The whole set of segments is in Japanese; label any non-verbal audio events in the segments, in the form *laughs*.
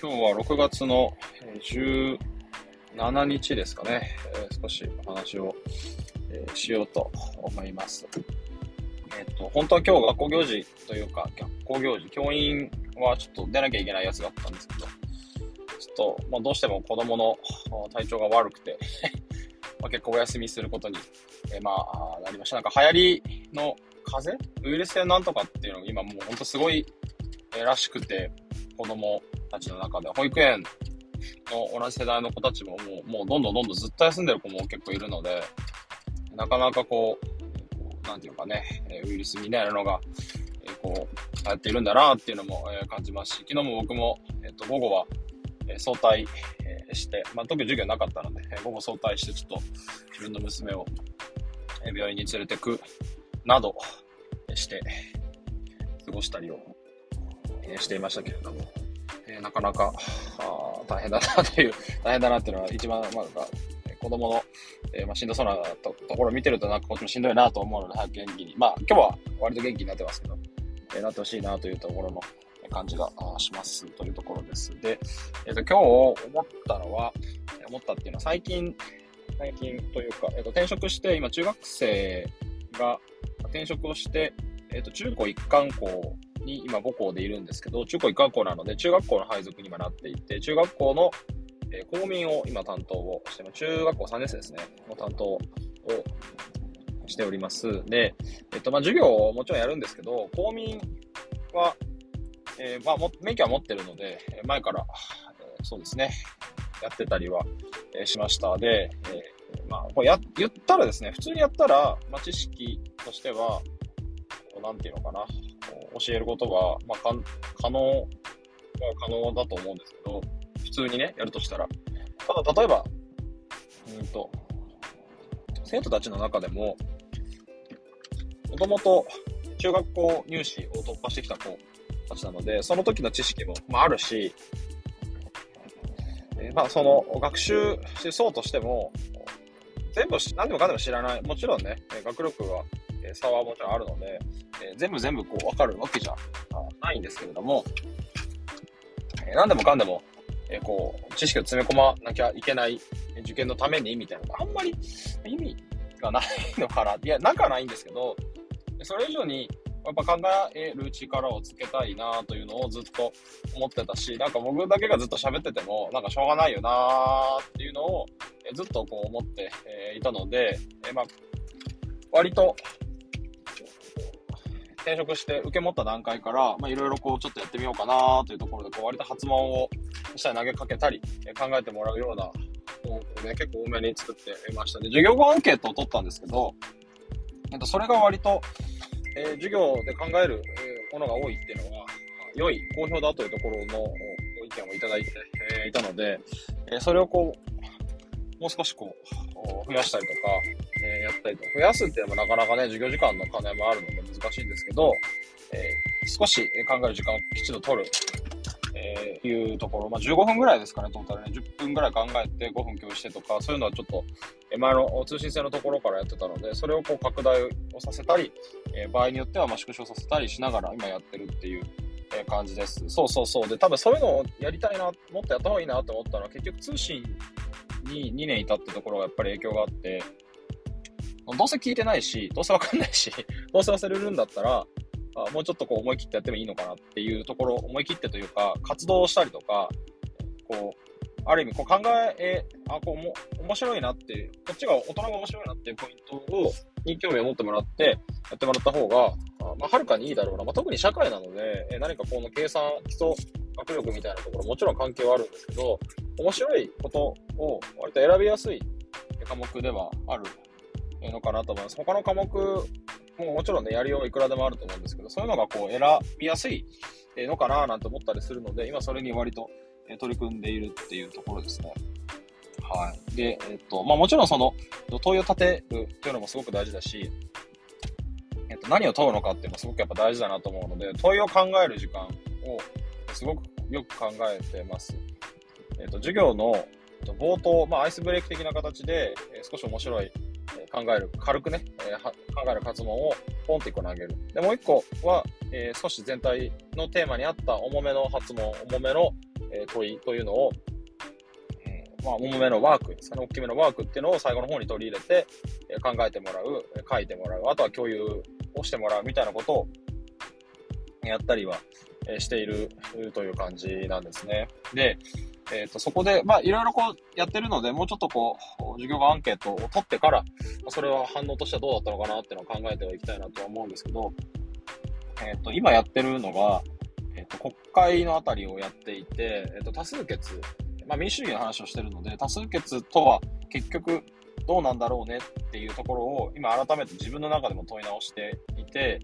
今日は6月の17日ですかね、えー、少しお話を、えー、しようと思います。えっ、と、本当は今日学校行事というか、学校行事、教員はちょっと出なきゃいけないやつがあったんですけど、ちょっと、まあ、どうしても子供の体調が悪くて *laughs* まあ結構お休みすることに、えー、まあ、なりました。なんか流行りの風？邪ウイルス性なんとかっていうのが今もうほんとすごい、え、らしくて、子供たちの中で、保育園の同じ世代の子たちももう、もうどんどんどんどんずっと休んでる子も結構いるので、なかなかこう、なんていうかね、ウイルスみたいなのが、えこう、やっているんだなっていうのも、え感じますし、昨日も僕も、えっ、と、午後は、え早退、えして、まあ、特に授業なかったので、え午後早退してちょっと自分の娘を、え病院に連れてくなどして、過ごしたりを、えしていましたけれども、えなかなか大変だなという、*laughs* 大変だなっていうのは一番、まあ、子供の、えー、まあ、しんどそうなところを見てるとなんかこっちもしんどいなと思うので、早く元気に、まあ今日は割と元気になってますけど、えー、なってほしいなというところの感じがしますというところです。で、えっ、と今日思ったのは、思ったっていうのは最近、最近というか、えっ、と転職して今中学生が転職をして、えっ、と中高一貫校に今母校でいるんですけど、中高一貫校なので、中学校の配属に今なっていて、中学校の、えー、公民を今担当をして。中学校3年生ですね、の担当をしております。で、えっと、まあ、授業をもちろんやるんですけど、公民は、えー、まあ、免許は持ってるので、前から、えー、そうですね、やってたりは、えー、しました。で、えー、まあ、これや、言ったらですね、普通にやったら、まあ、知識としては、なんていうのかな、教えることが、まあ、可能は可能だと思うんですけど、普通にね、やるとしたら。ただ、例えば、うんと、生徒たちの中でも、もともと中学校入試を突破してきた子たちなので、その時の知識も、まあ、あるし、えー、まあ、その学習しそうとしても、全部何でもかんでも知らない。もちろんね、学力がえ差はもちろんあるので、え全部全部こう分かるわけじゃないんですけれども、え何でもかんでも、えこう、知識を詰め込まなきゃいけない受験のためにみたいなのがあんまり意味がないのかな。いや、なくはないんですけど、それ以上にやっぱ考える力をつけたいなというのをずっと思ってたし、なんか僕だけがずっと喋ってても、なんかしょうがないよなっていうのをずっとこう思っていたので、まあ、割と転職して受け持った段階から、まあ、いろいろこう、ちょっとやってみようかなというところで、こう、割と発問をしたり投げかけたり、考えてもらうような、もうね、結構多めに作ってみました。で、授業後アンケートを取ったんですけど、えっと、それが割と、えー、授業で考える、え、ものが多いっていうのは、良い、好評だというところの意見をいただいて、え、いたので、え、それをこう、もう少しこう、増やしたりとか、えー、やったりとか増やすっていうのもなかなかね、授業時間の兼ねもあるので難しいんですけど、えー、少し考える時間をきちんと取る、えー、いうところ、まあ、15分ぐらいですかね、トータルね、10分ぐらい考えて5分共有してとか、そういうのはちょっと、前の通信制のところからやってたので、それをこう拡大をさせたり、え、場合によってはま縮小させたりしながら今やってるっていう、え感じです。そうそうそう。で、多分そういうのをやりたいな、もっとやった方がいいなと思ったのは、結局通信に2年いたってところがやっぱり影響があって、どうせ聞いてないし、どうせわかんないし、*laughs* どうせ忘れるんだったら、あもうちょっとこう思い切ってやってもいいのかなっていうところ、思い切ってというか、活動したりとか、こう、ある意味こう考え、あ、こうも、面白いなっていう、こっちが大人が面白いなっていうポイントを、に興味を持ってもらって、やってもらった方が、まあ、はるかにいいだろうな。まあ、特に社会なので、何かこの計算、基礎学力みたいなところ、もちろん関係はあるんですけど、面白いことを割と選びやすい科目ではあるのかなと思います。他の科目ももちろんね、やりよういくらでもあると思うんですけど、そういうのがこう選びやすいのかななんて思ったりするので、今それに割と取り組んでいるっていうところですね。はい。で、えっと、まあもちろんその、問いを立てるっていうのもすごく大事だし、えっと、何を問うのかっていうのもすごくやっぱ大事だなと思うので、問いを考える時間をすごくよく考えてます。えっと、授業の冒頭、まあアイスブレイク的な形で、え少し面白いえ考える、軽くね、えー、考える活問をポンって1個投げる。で、もう1個は、えー、少し全体のテーマに合った重めの発問、重めのえ問いというのを、え、まあ、重めのワークですかね、大きめのワークっていうのを最後の方に取り入れて、え考えてもらう、書いてもらう、あとは共有をしてもらうみたいなことをやったりはしているという感じなんですね。で、えっ、ー、と、そこで、まあ、いろいろこうやってるので、もうちょっとこう、授業がアンケートを取ってから、それは反応としてはどうだったのかなっていうのを考えてはいきたいなとは思うんですけど、えっ、ー、と、今やってるのが、えっ、ー、と、国会のあたりをやっていて、えっ、と、多数決、まあ、民主主義の話をしてるので、多数決とは結局どうなんだろうねっていうところを、今改めて自分の中でも問い直していて、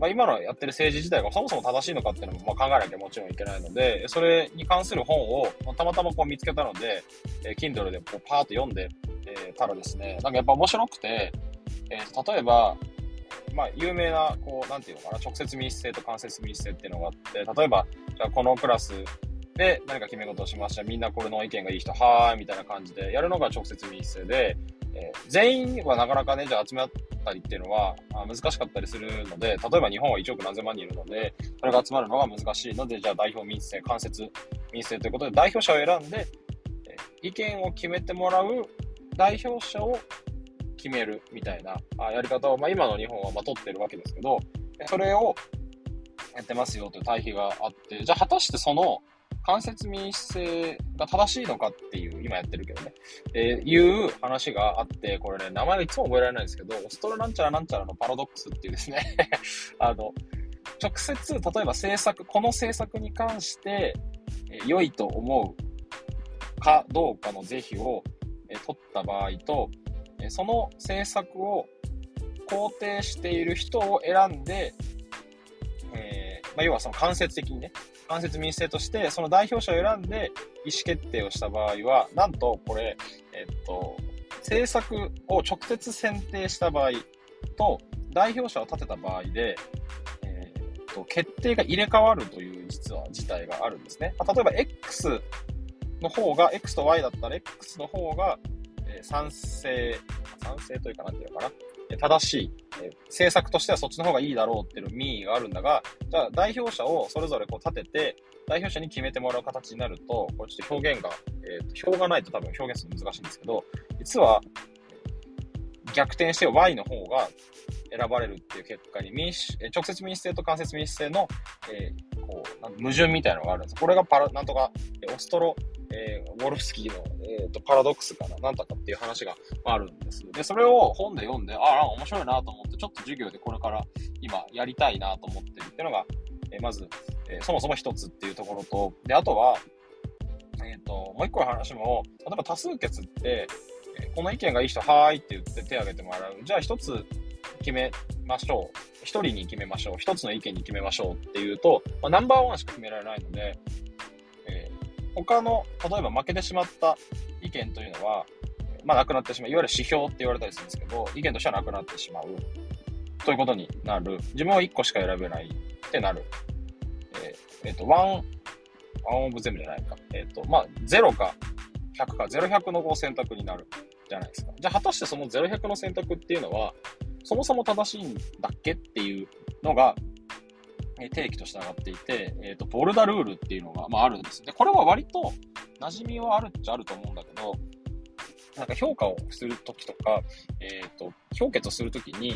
まあ、今のやってる政治自体がそもそも正しいのかっていうのもまあ考えなきゃもちろんいけないので、それに関する本をたまたまこう見つけたので、えー、Kindle でこうパーッと読んで、えー、たらですね、なんかやっぱ面白くて、えー、例えば、まあ、有名な、こう、なんていうのかな、直接民主制と間接民主制っていうのがあって、例えば、じゃあこのクラスで何か決め事をしました。みんなこれの意見がいい人、はーい、みたいな感じでやるのが直接民主制で、えー、全員はなかなかね、じゃあ集めったりっていうのは、難しかったりするので、例えば日本は1億何千万人いるので、それが集まるのが難しいので、じゃあ代表民主制、間接民主制ということで、代表者を選んで、意見を決めてもらう代表者を決めるみたいなやり方を、まあ、今の日本はま取ってるわけですけど、それをやってますよという対比があって、じゃあ果たしてその間接民主制が正しいのかっていう、今やってるけどね、えー、いう話があって、これね、名前がいつも覚えられないんですけど、オストロなんちゃらなんちゃらのパラドックスっていうですね。*laughs* あの、直接、例えば政策、この政策に関して、えー、良いと思うかどうかの是非を、えー、取った場合と、えー、その政策を肯定している人を選んで、えーまあ、要はその間接的にね、間接民主制として、その代表者を選んで意思決定をした場合は、なんとこれ、えっと、政策を直接選定した場合と、代表者を立てた場合で、えー、っと、決定が入れ替わるという実は事態があるんですね。まあ、例えば X の方が、X と Y だったら X の方が、え、賛成、賛成というかなんていうのかな。正しい、え政策としてはそっちの方がいいだろうっていう民意があるんだが、じゃあ代表者をそれぞれこう立てて、代表者に決めてもらう形になると、これちょっと表現が、えー、表がないと多分表現するの難しいんですけど、実は逆転して Y の方が選ばれるっていう結果に民主、直接民主制と間接民主制の、えー、こう矛盾みたいなのがあるんです。これがパラ、なんとか、オストロえー、ウォルフスキーの、えーと、パラドックスかな、なんだかっていう話があるんです。で、それを本で読んで、ああ、面白いなと思って、ちょっと授業でこれから今やりたいなと思ってるっていうのが、えー、まず、えー、そもそも一つっていうところと、で、あとは、えっ、ー、と、もう一個の話も、例えば多数決って、えこの意見がいい人、はーいって言って手挙げてもらう。じゃあ一つ決めましょう。一人に決めましょう。一つの意見に決めましょうっていうと、まあ、ナンバーワンしか決められないので、他の、例えば負けてしまった意見というのは、まあ、なくなってしまう。いわゆる指標って言われたりするんですけど、意見としてはなくなってしまう。ということになる。自分は1個しか選べないってなる。えっ、ー、えー、と、 one、one of 全部じゃないか。えっ、ー、と、まあ、0か100か、0、100の選択になるじゃないですか。じゃあ、果たしてその0、100の選択っていうのは、そもそも正しいんだっけっていうのが、定義として上がっていて、え、ー、と、ボルダルールっていうのが、まあ、あるんです。で、これは割と馴染みはあるっちゃあると思うんだけど、なんか評価をするときとか、えっ、ー、と、評決をするときに、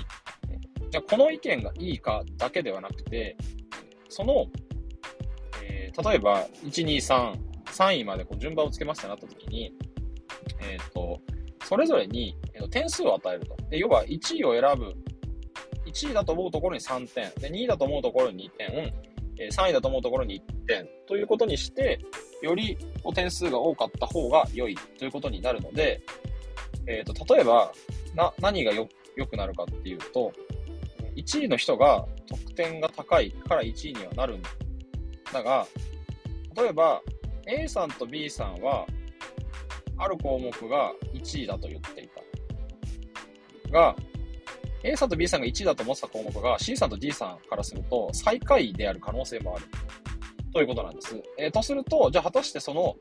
じゃあこの意見がいいかだけではなくて、その、えー、例えば、1、2、3、3位までこう順番をつけますってなったときに、えっ、ー、と、それぞれに点数を与えると。で、要は1位を選ぶ1位だと思うところに3点、で2位だと思うところに2点、3位だと思うところに1点。ということにして、より点数が多かった方が良いということになるので、えーと、例えばな何が良くなるかっていうと、1位の人が得点が高いから1位にはなるんだが、例えば A さんと B さんは、ある項目が1位だと言っていた。が、A さんと B さんが1位だと思ってた項目が C さんと D さんからすると最下位である可能性もある。ということなんです。えー、とすると、じゃあ果たしてその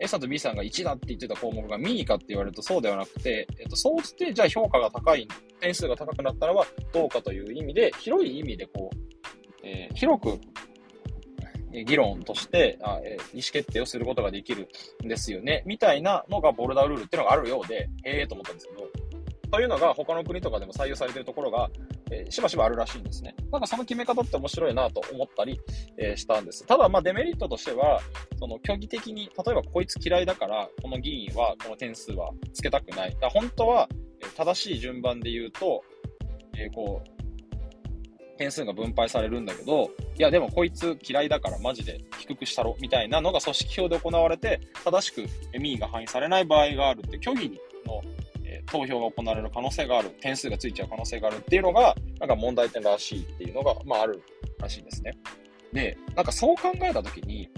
A さんと B さんが1だって言ってた項目が民意かって言われるとそうではなくて、えっ、ー、と、そうして、じゃあ評価が高い、点数が高くなったらはどうかという意味で、広い意味でこう、えー、広く、議論としてあ、え意思決定をすることができるんですよね、みたいなのがボルダールールっていうのがあるようで、へえと思ったんですけど、というのが他の国とかでも採用されているところが、えー、しばしばあるらしいんですね。なんかその決め方って面白いなと思ったり、えー、したんです。ただ、まあデメリットとしては、その虚偽的に、例えばこいつ嫌いだから、この議員はこの点数はつけたくない。だ本当は、え正しい順番で言うと、えー、こう、点数が分配されるんだけど、いや、でもこいつ嫌いだからマジで低くしたろ、みたいなのが組織票で行われて、正しく民意が反映されない場合があるって、虚偽の投票が行われる可能性がある、点数がついちゃう可能性があるっていうのが、なんか問題点らしいっていうのが、まああるらしいんですね。で、なんかそう考えたときに、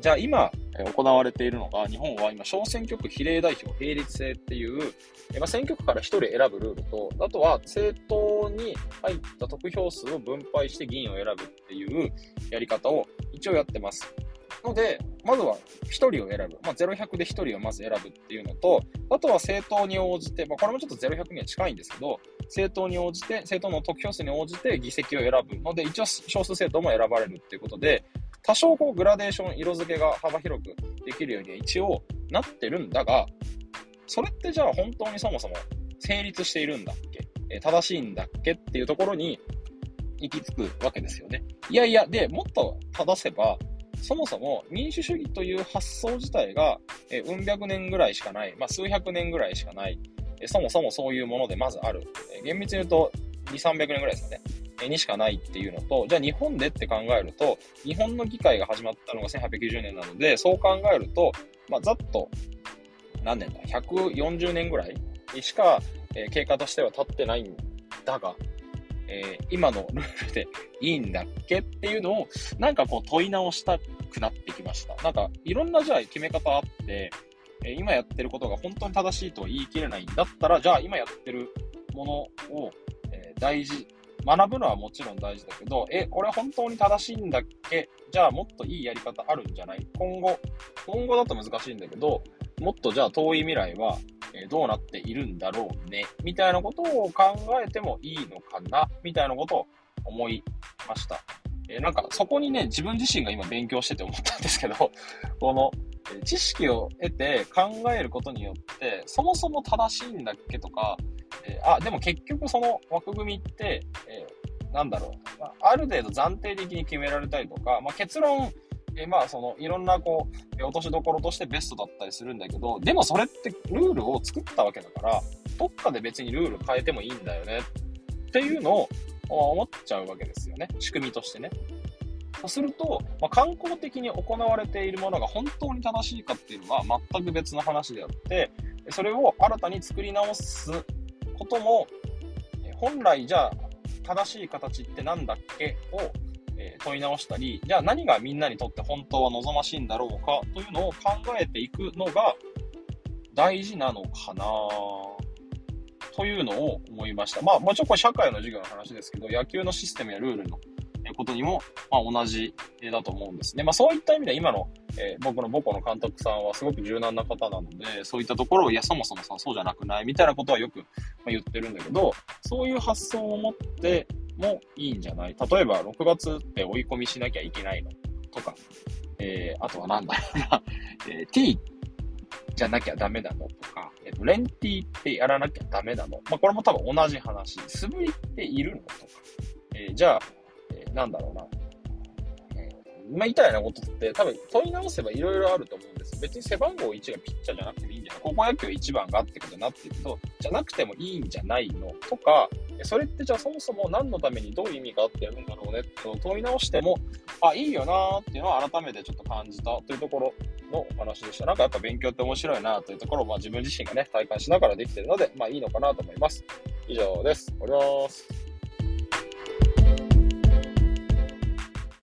じゃあ今行われているのが、日本は今小選挙区比例代表並立制っていう、ま、選挙区から1人選ぶルールと、あとは政党に入った得票数を分配して議員を選ぶっていうやり方を一応やってます。ので、まずは1人を選ぶ。まあ、0100で1人をまず選ぶっていうのと、あとは政党に応じて、まあ、これもちょっと0100には近いんですけど、政党に応じて、政党の得票数に応じて議席を選ぶので、一応少数政党も選ばれるっていうことで、多少こうグラデーション、色付けが幅広くできるように一応なってるんだが、それってじゃあ本当にそもそも成立しているんだっけ？正しいんだっけ？っていうところに行き着くわけですよね。いやいや、で、もっと正せば、そもそも民主主義という発想自体が、えうん百年ぐらいしかない、まあ、数百年ぐらいしかない、えそもそもそういうものでまずある。え厳密に言うと、2、300年ぐらいですかね。えにしかないっていうのと、じゃあ日本でって考えると、日本の議会が始まったのが1890年なので、そう考えると、まあ、ざっと、何年だ ?140 年ぐらいにしか、え経過としては経ってないんだが、えー、今のルールでいいんだっけっていうのを、なんかこう問い直したくなってきました。なんか、いろんなじゃあ決め方あって、えー、今やってることが本当に正しいとは言い切れないんだったら、じゃあ今やってるものを、えー、大事、学ぶのはもちろん大事だけど、え、これ本当に正しいんだっけ？じゃあもっといいやり方あるんじゃない？今後、今後だと難しいんだけど、もっとじゃあ遠い未来は、えどうなっているんだろうね、みたいなことを考えてもいいのかな、みたいなことを思いました。えなんかそこにね、自分自身が今勉強してて思ったんですけど、*laughs* この、え知識を得て考えることによって、そもそも正しいんだっけとか、えー、あ、でも結局その枠組みって、えー、なんだろう、まあ、ある程度暫定的に決められたりとか、まあ、結論、えまあ、その、いろんな、こう、落としどころとしてベストだったりするんだけど、でもそれってルールを作ったわけだから、どっかで別にルール変えてもいいんだよねっていうのを思っちゃうわけですよね。仕組みとしてね。そうすると、まあ、観光的に行われているものが本当に正しいかっていうのは全く別の話であって、それを新たに作り直すことも、本来じゃあ正しい形って何だっけをえ問い直したり、じゃあ何がみんなにとって本当は望ましいんだろうかというのを考えていくのが大事なのかなというのを思いました。まあ、もちろんこれ社会の授業の話ですけど、野球のシステムやルールのことにも、ま、同じだと思うんですね。まあ、そういった意味で今の、えー、僕の母校の監督さんはすごく柔軟な方なので、そういったところを、いや、そもそもさ、そうじゃなくないみたいなことはよく言ってるんだけど、そういう発想を持って、もいいんじゃない？例えば、6月って追い込みしなきゃいけないの？とか、えー、あとはなんだろうな、*laughs* えー、t じゃなきゃダメなの？とか、えっ、ー、と、レンティってやらなきゃダメなの？まあ、これも多分同じ話。素振りっているの？とか、えー、じゃあ、えー、なんだろうな、まあ、みたいなことって多分問い直せばいろいろあると思うんです。別に背番号1がピッチャーじゃなくてもいいんじゃない？高校野球1番があってことになってると、じゃなくてもいいんじゃないの？とか、それってじゃあそもそも何のためにどういう意味があってやるんだろうねって問い直しても、あ、いいよなっていうのは改めてちょっと感じたというところのお話でした。なんかやっぱ勉強って面白いなというところを、まあ、自分自身がね、体感しながらできてるので、まあいいのかなと思います。以上です。終わります。